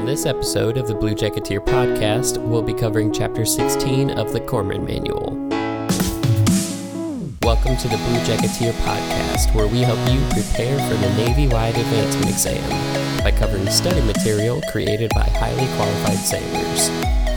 On this episode of the Blue Jacketeer podcast, we'll be covering Chapter 16 of the Corpsman Manual. Welcome to the Blue Jacketeer podcast, where we help you prepare for the Navy wide advancement exam by covering study material created by highly qualified sailors.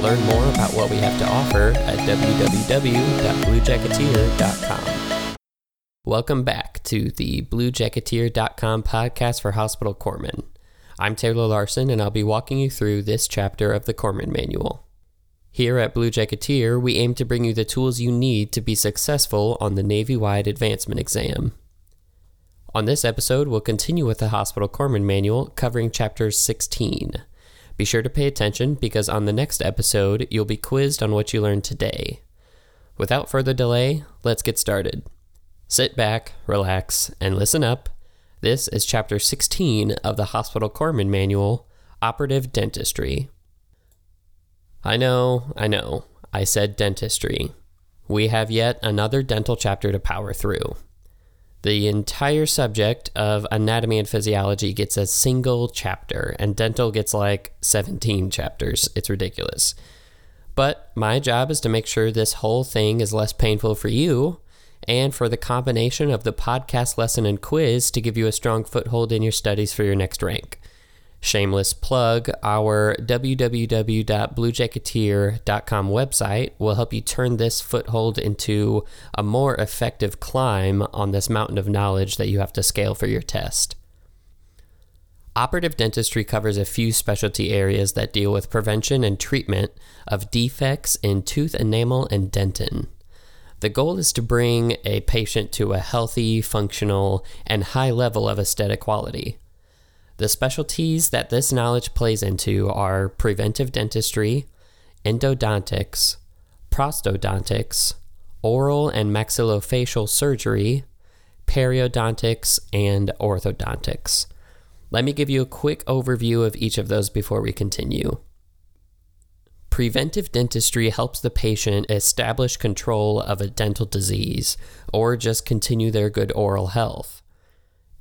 Learn more about what we have to offer at www.bluejacketeer.com. Welcome back to the BlueJacketeer.com podcast for hospital corpsmen. I'm Taylor Larson, and I'll be walking you through this chapter of the Corpsman Manual. Here at Blue Jacketeer, we aim to bring you the tools you need to be successful on the Navy wide advancement exam. On this episode, we'll continue with the Hospital Corpsman Manual covering Chapter 16. Be sure to pay attention because on the next episode, you'll be quizzed on what you learned today. Without further delay, let's get started. Sit back, relax, and listen up this is Chapter 16 of the Hospital Corpsman Manual Operative Dentistry. I know, I know, I said dentistry. We have yet another dental chapter to power through. The entire subject of anatomy and physiology gets a single chapter, and dental gets like 17 chapters. It's ridiculous. But my job is to make sure this whole thing is less painful for you and for the combination of the podcast lesson and quiz to give you a strong foothold in your studies for your next rank. Shameless plug, our www.bluejacketeer.com website will help you turn this foothold into a more effective climb on this mountain of knowledge that you have to scale for your test. Operative dentistry covers a few specialty areas that deal with prevention and treatment of defects in tooth enamel and dentin. The goal is to bring a patient to a healthy, functional, and high level of aesthetic quality. The specialties that this knowledge plays into are preventive dentistry, endodontics, prosthodontics, oral and maxillofacial surgery, periodontics, and orthodontics. Let me give you a quick overview of each of those before we continue. Preventive dentistry helps the patient establish control of a dental disease or just continue their good oral health.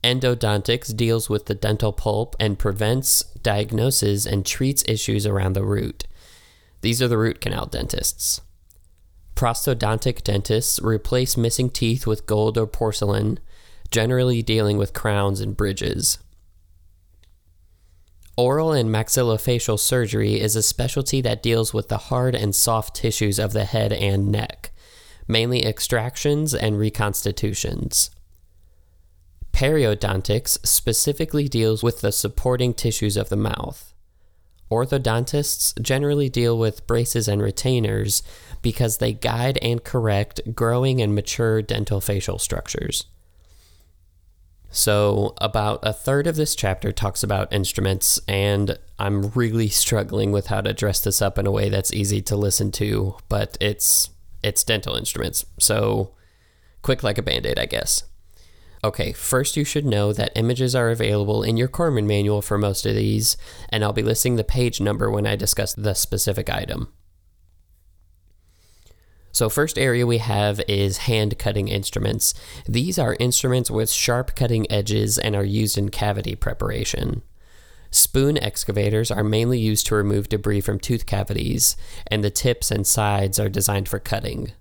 Endodontics deals with the dental pulp and prevents, diagnoses, and treats issues around the root. These are the root canal dentists. Prosthodontic dentists replace missing teeth with gold or porcelain, generally dealing with crowns and bridges. Oral and maxillofacial surgery is a specialty that deals with the hard and soft tissues of the head and neck, mainly extractions and reconstitutions. Periodontics specifically deals with the supporting tissues of the mouth. Orthodontists generally deal with braces and retainers because they guide and correct growing and mature dental facial structures. So, about a third of this chapter talks about instruments, and I'm really struggling with how to dress this up in a way that's easy to listen to, but it's it's dental instruments. So, quick like a band-aid, I guess. Okay, first you should know that images are available in your Corpsman manual for most of these, and I'll be listing the page number when I discuss the specific item. So, first area we have is hand cutting instruments. These are instruments with sharp cutting edges and are used in cavity preparation. Spoon excavators are mainly used to remove debris from tooth cavities, and the tips and sides are designed for cutting.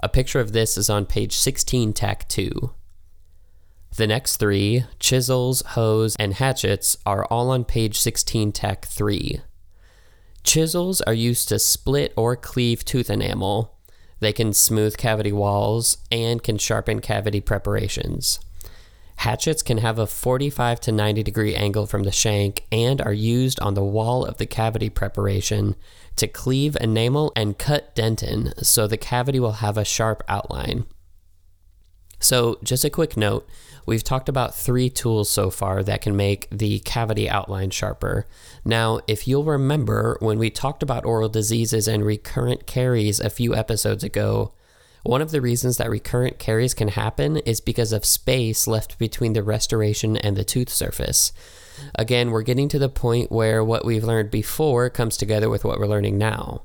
A picture of this is on page 16, tack 2. The next three, chisels, hoes, and hatchets, are all on page 16, tack 3. Chisels are used to split or cleave tooth enamel, they can smooth cavity walls and can sharpen cavity preparations. Hatchets can have a 45 to 90 degree angle from the shank and are used on the wall of the cavity preparation to cleave enamel and cut dentin so the cavity will have a sharp outline. So, just a quick note we've talked about three tools so far that can make the cavity outline sharper. Now, if you'll remember when we talked about oral diseases and recurrent caries a few episodes ago, one of the reasons that recurrent caries can happen is because of space left between the restoration and the tooth surface. Again, we're getting to the point where what we've learned before comes together with what we're learning now.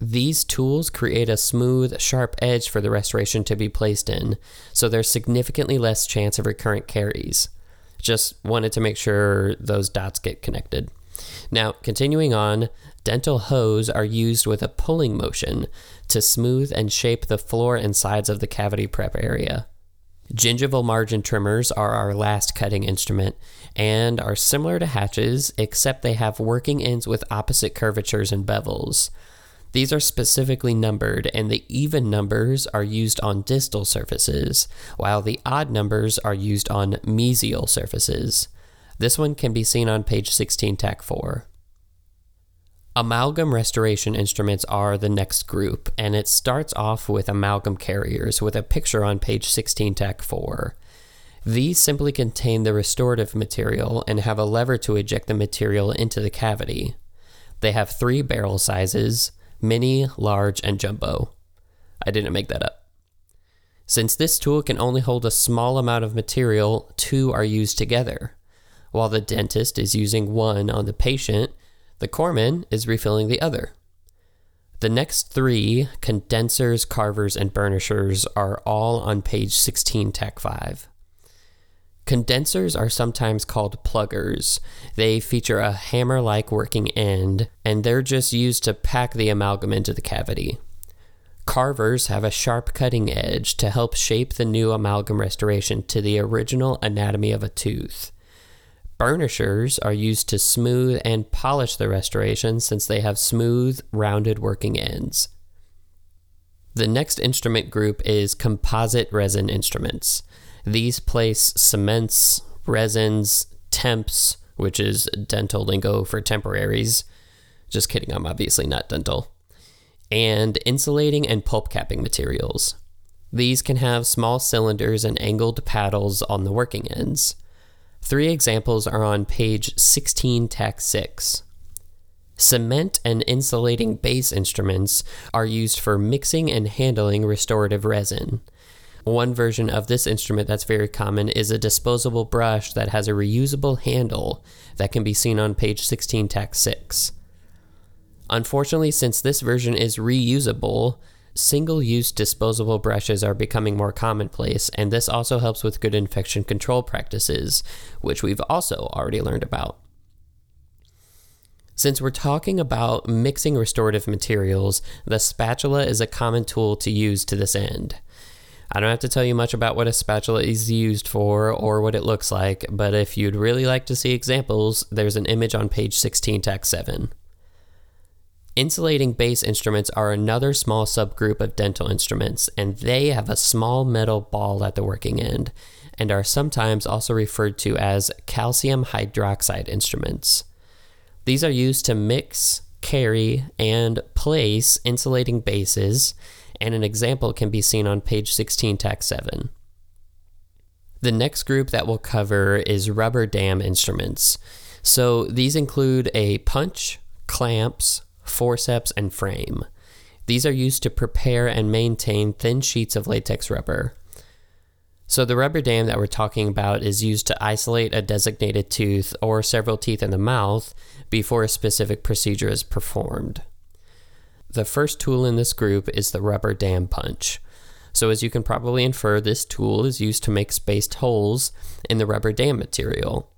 These tools create a smooth, sharp edge for the restoration to be placed in, so there's significantly less chance of recurrent caries. Just wanted to make sure those dots get connected. Now, continuing on, dental hoes are used with a pulling motion to smooth and shape the floor and sides of the cavity prep area. Gingival margin trimmers are our last cutting instrument and are similar to hatches, except they have working ends with opposite curvatures and bevels. These are specifically numbered, and the even numbers are used on distal surfaces, while the odd numbers are used on mesial surfaces. This one can be seen on page 16, TAC 4. Amalgam restoration instruments are the next group, and it starts off with amalgam carriers with a picture on page 16, TAC 4. These simply contain the restorative material and have a lever to eject the material into the cavity. They have three barrel sizes mini, large, and jumbo. I didn't make that up. Since this tool can only hold a small amount of material, two are used together. While the dentist is using one on the patient, the corpsman is refilling the other. The next three, condensers, carvers, and burnishers, are all on page 16, Tech 5. Condensers are sometimes called pluggers. They feature a hammer like working end, and they're just used to pack the amalgam into the cavity. Carvers have a sharp cutting edge to help shape the new amalgam restoration to the original anatomy of a tooth. Burnishers are used to smooth and polish the restoration since they have smooth, rounded working ends. The next instrument group is composite resin instruments. These place cements, resins, temps, which is dental lingo for temporaries. Just kidding, I'm obviously not dental. And insulating and pulp capping materials. These can have small cylinders and angled paddles on the working ends. Three examples are on page 16, TAC 6. Cement and insulating base instruments are used for mixing and handling restorative resin. One version of this instrument that's very common is a disposable brush that has a reusable handle that can be seen on page 16, TAC 6. Unfortunately, since this version is reusable, single use disposable brushes are becoming more commonplace, and this also helps with good infection control practices, which we've also already learned about. Since we're talking about mixing restorative materials, the spatula is a common tool to use to this end. I don't have to tell you much about what a spatula is used for or what it looks like, but if you'd really like to see examples, there's an image on page 16, TAC 7. Insulating base instruments are another small subgroup of dental instruments, and they have a small metal ball at the working end and are sometimes also referred to as calcium hydroxide instruments. These are used to mix, carry, and place insulating bases and an example can be seen on page 16, TAC 7. The next group that we'll cover is rubber dam instruments. So these include a punch, clamps, forceps, and frame. These are used to prepare and maintain thin sheets of latex rubber. So, the rubber dam that we're talking about is used to isolate a designated tooth or several teeth in the mouth before a specific procedure is performed. The first tool in this group is the rubber dam punch. So, as you can probably infer, this tool is used to make spaced holes in the rubber dam material.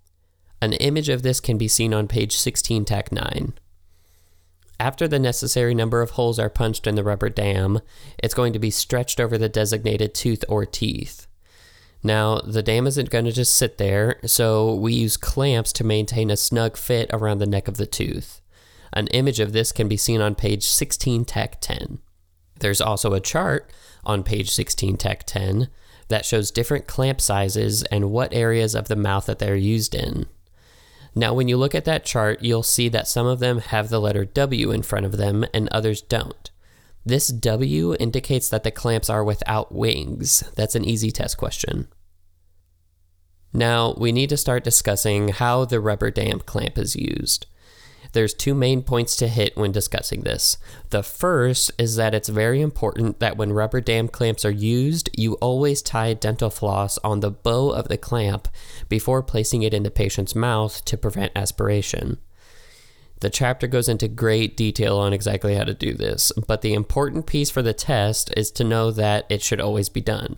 An image of this can be seen on page 16, TAC 9. After the necessary number of holes are punched in the rubber dam, it's going to be stretched over the designated tooth or teeth. Now, the dam isn't going to just sit there, so we use clamps to maintain a snug fit around the neck of the tooth. An image of this can be seen on page 16, Tech 10. There's also a chart on page 16, Tech 10 that shows different clamp sizes and what areas of the mouth that they're used in. Now, when you look at that chart, you'll see that some of them have the letter W in front of them and others don't. This W indicates that the clamps are without wings. That's an easy test question. Now, we need to start discussing how the rubber dam clamp is used. There's two main points to hit when discussing this. The first is that it's very important that when rubber dam clamps are used, you always tie dental floss on the bow of the clamp before placing it in the patient's mouth to prevent aspiration. The chapter goes into great detail on exactly how to do this, but the important piece for the test is to know that it should always be done.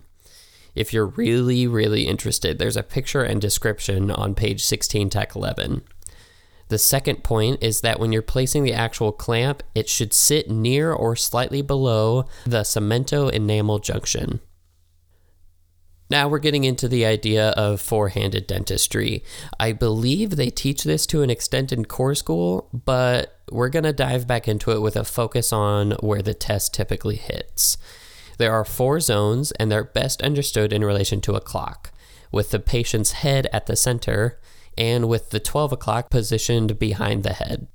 If you're really, really interested, there's a picture and description on page 16, TAC 11. The second point is that when you're placing the actual clamp, it should sit near or slightly below the cemento enamel junction. Now we're getting into the idea of four handed dentistry. I believe they teach this to an extent in corps school, but we're going to dive back into it with a focus on where the test typically hits. There are four zones, and they're best understood in relation to a clock, with the patient's head at the center and with the 12 o'clock positioned behind the head.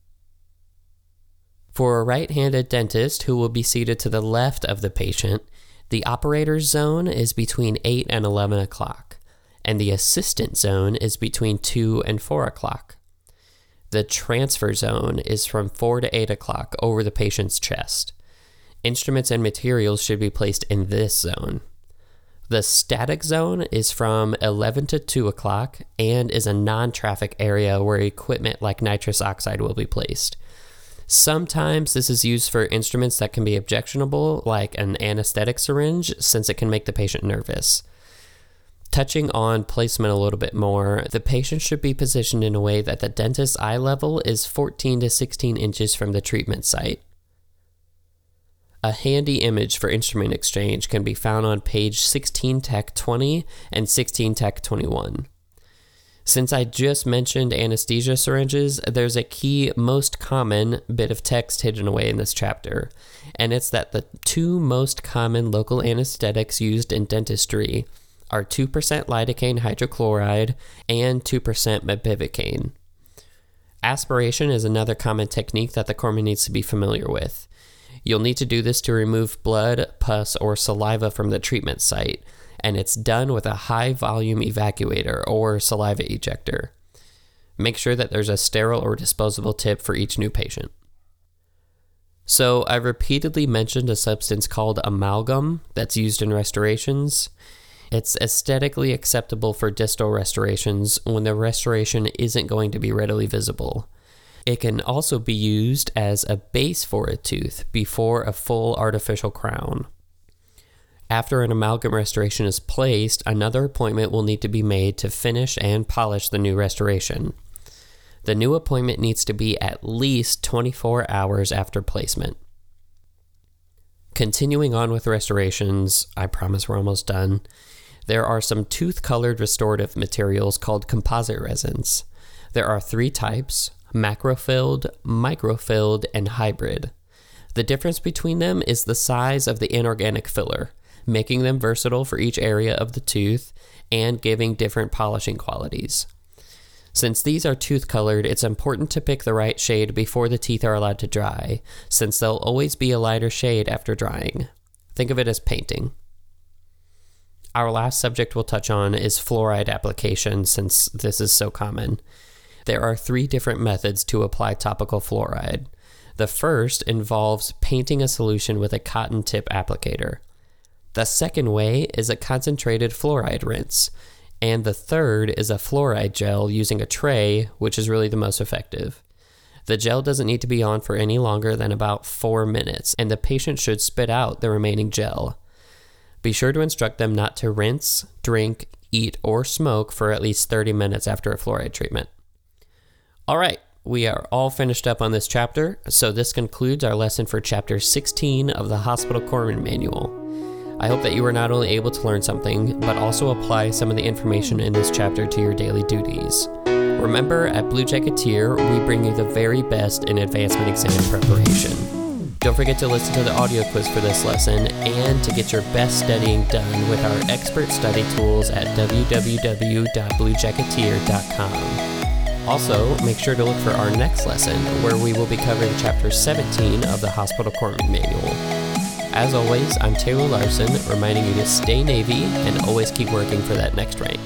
For a right handed dentist who will be seated to the left of the patient, the operator's zone is between 8 and 11 o'clock, and the assistant zone is between 2 and 4 o'clock. The transfer zone is from 4 to 8 o'clock over the patient's chest. Instruments and materials should be placed in this zone. The static zone is from 11 to 2 o'clock and is a non traffic area where equipment like nitrous oxide will be placed. Sometimes this is used for instruments that can be objectionable, like an anesthetic syringe, since it can make the patient nervous. Touching on placement a little bit more, the patient should be positioned in a way that the dentist's eye level is 14 to 16 inches from the treatment site. A handy image for instrument exchange can be found on page 16 Tech 20 and 16 Tech 21. Since I just mentioned anesthesia syringes, there's a key, most common bit of text hidden away in this chapter, and it's that the two most common local anesthetics used in dentistry are 2% lidocaine hydrochloride and 2% mepivacaine. Aspiration is another common technique that the corpsman needs to be familiar with. You'll need to do this to remove blood, pus, or saliva from the treatment site and it's done with a high volume evacuator or saliva ejector. Make sure that there's a sterile or disposable tip for each new patient. So, I repeatedly mentioned a substance called amalgam that's used in restorations. It's aesthetically acceptable for distal restorations when the restoration isn't going to be readily visible. It can also be used as a base for a tooth before a full artificial crown. After an amalgam restoration is placed, another appointment will need to be made to finish and polish the new restoration. The new appointment needs to be at least 24 hours after placement. Continuing on with restorations, I promise we're almost done. There are some tooth colored restorative materials called composite resins. There are three types macrofilled, microfilled, and hybrid. The difference between them is the size of the inorganic filler making them versatile for each area of the tooth and giving different polishing qualities. Since these are tooth colored, it's important to pick the right shade before the teeth are allowed to dry, since they'll always be a lighter shade after drying. Think of it as painting. Our last subject we'll touch on is fluoride application, since this is so common. There are three different methods to apply topical fluoride. The first involves painting a solution with a cotton tip applicator. The second way is a concentrated fluoride rinse. And the third is a fluoride gel using a tray, which is really the most effective. The gel doesn't need to be on for any longer than about four minutes, and the patient should spit out the remaining gel. Be sure to instruct them not to rinse, drink, eat, or smoke for at least 30 minutes after a fluoride treatment. All right, we are all finished up on this chapter, so this concludes our lesson for chapter 16 of the Hospital Corpsman Manual. I hope that you are not only able to learn something, but also apply some of the information in this chapter to your daily duties. Remember, at Blue Jacketeer, we bring you the very best in advancement exam preparation. Don't forget to listen to the audio quiz for this lesson and to get your best studying done with our expert study tools at www.bluejacketeer.com. Also, make sure to look for our next lesson where we will be covering chapter 17 of the Hospital Corpsman Manual. As always, I'm Taylor Larson, reminding you to stay Navy and always keep working for that next rank.